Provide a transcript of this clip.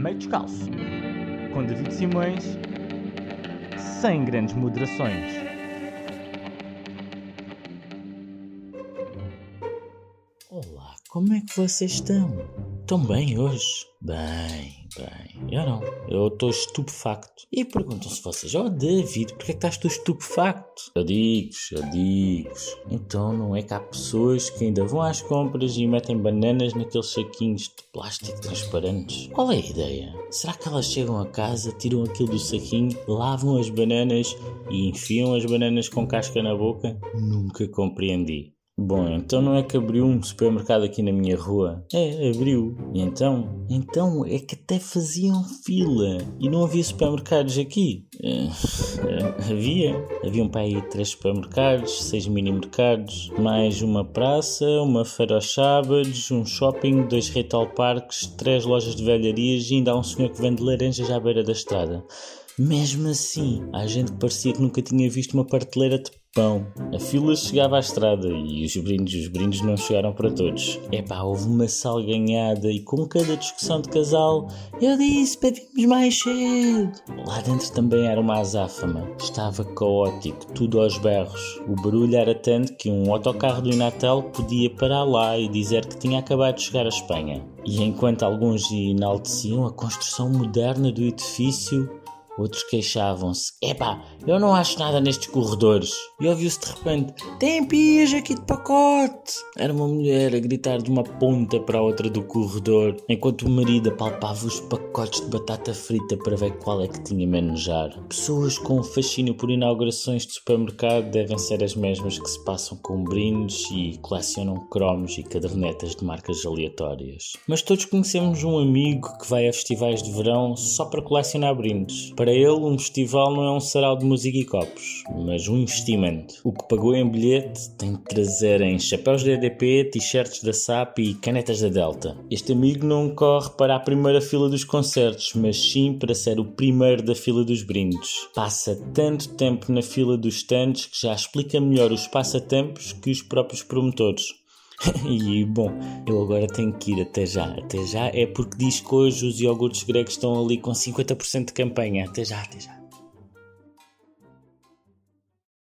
meio descalço, com David Simões, sem grandes moderações. Olá, como é que vocês estão? Estão bem hoje? Bem, bem. Eu não. Eu estou estupefacto. E perguntam-se vocês, oh David, porquê é que estás tu estupefacto? Eu digo-vos, eu digo-vos. Então não é que há pessoas que ainda vão às compras e metem bananas naqueles saquinhos de plástico transparentes? Qual é a ideia? Será que elas chegam a casa, tiram aquilo do saquinho, lavam as bananas e enfiam as bananas com casca na boca? Nunca compreendi. Bom, então não é que abriu um supermercado aqui na minha rua? É, abriu. E então? Então é que até faziam fila. E não havia supermercados aqui? Uh, havia. Havia um pai três supermercados, seis mini mercados, mais uma praça, uma feira aos sábados, um shopping, dois retail parques, três lojas de velharias e ainda há um senhor que vende laranjas à beira da estrada. Mesmo assim, há gente que parecia que nunca tinha visto uma prateleira de pão. A fila chegava à estrada e os brindes, os brindes não chegaram para todos. Epá, houve uma salganhada e com cada discussão de casal, eu disse para virmos mais cedo. Lá dentro também era uma azáfama. Estava caótico, tudo aos berros. O barulho era tanto que um autocarro do Inatel podia parar lá e dizer que tinha acabado de chegar à Espanha. E enquanto alguns enalteciam a construção moderna do edifício, Outros queixavam-se: Epá, eu não acho nada nestes corredores. E ouviu-se de repente: Tem pias aqui de pacote. Era uma mulher a gritar de uma ponta para a outra do corredor, enquanto o marido apalpava os pacotes de batata frita para ver qual é que tinha menos ar. Pessoas com fascínio por inaugurações de supermercado devem ser as mesmas que se passam com brindes e colecionam cromos e cadernetas de marcas aleatórias. Mas todos conhecemos um amigo que vai a festivais de verão só para colecionar brindes para ele, um festival não é um sarau de música e copos, mas um investimento. O que pagou em bilhete tem de trazer em chapéus da EDP, t-shirts da SAP e canetas da Delta. Este amigo não corre para a primeira fila dos concertos, mas sim para ser o primeiro da fila dos brindes. Passa tanto tempo na fila dos stands que já explica melhor os passatempos que os próprios promotores. e bom, eu agora tenho que ir até já. Até já é porque diz que hoje os iogurtes gregos estão ali com 50% de campanha. Até já, até já.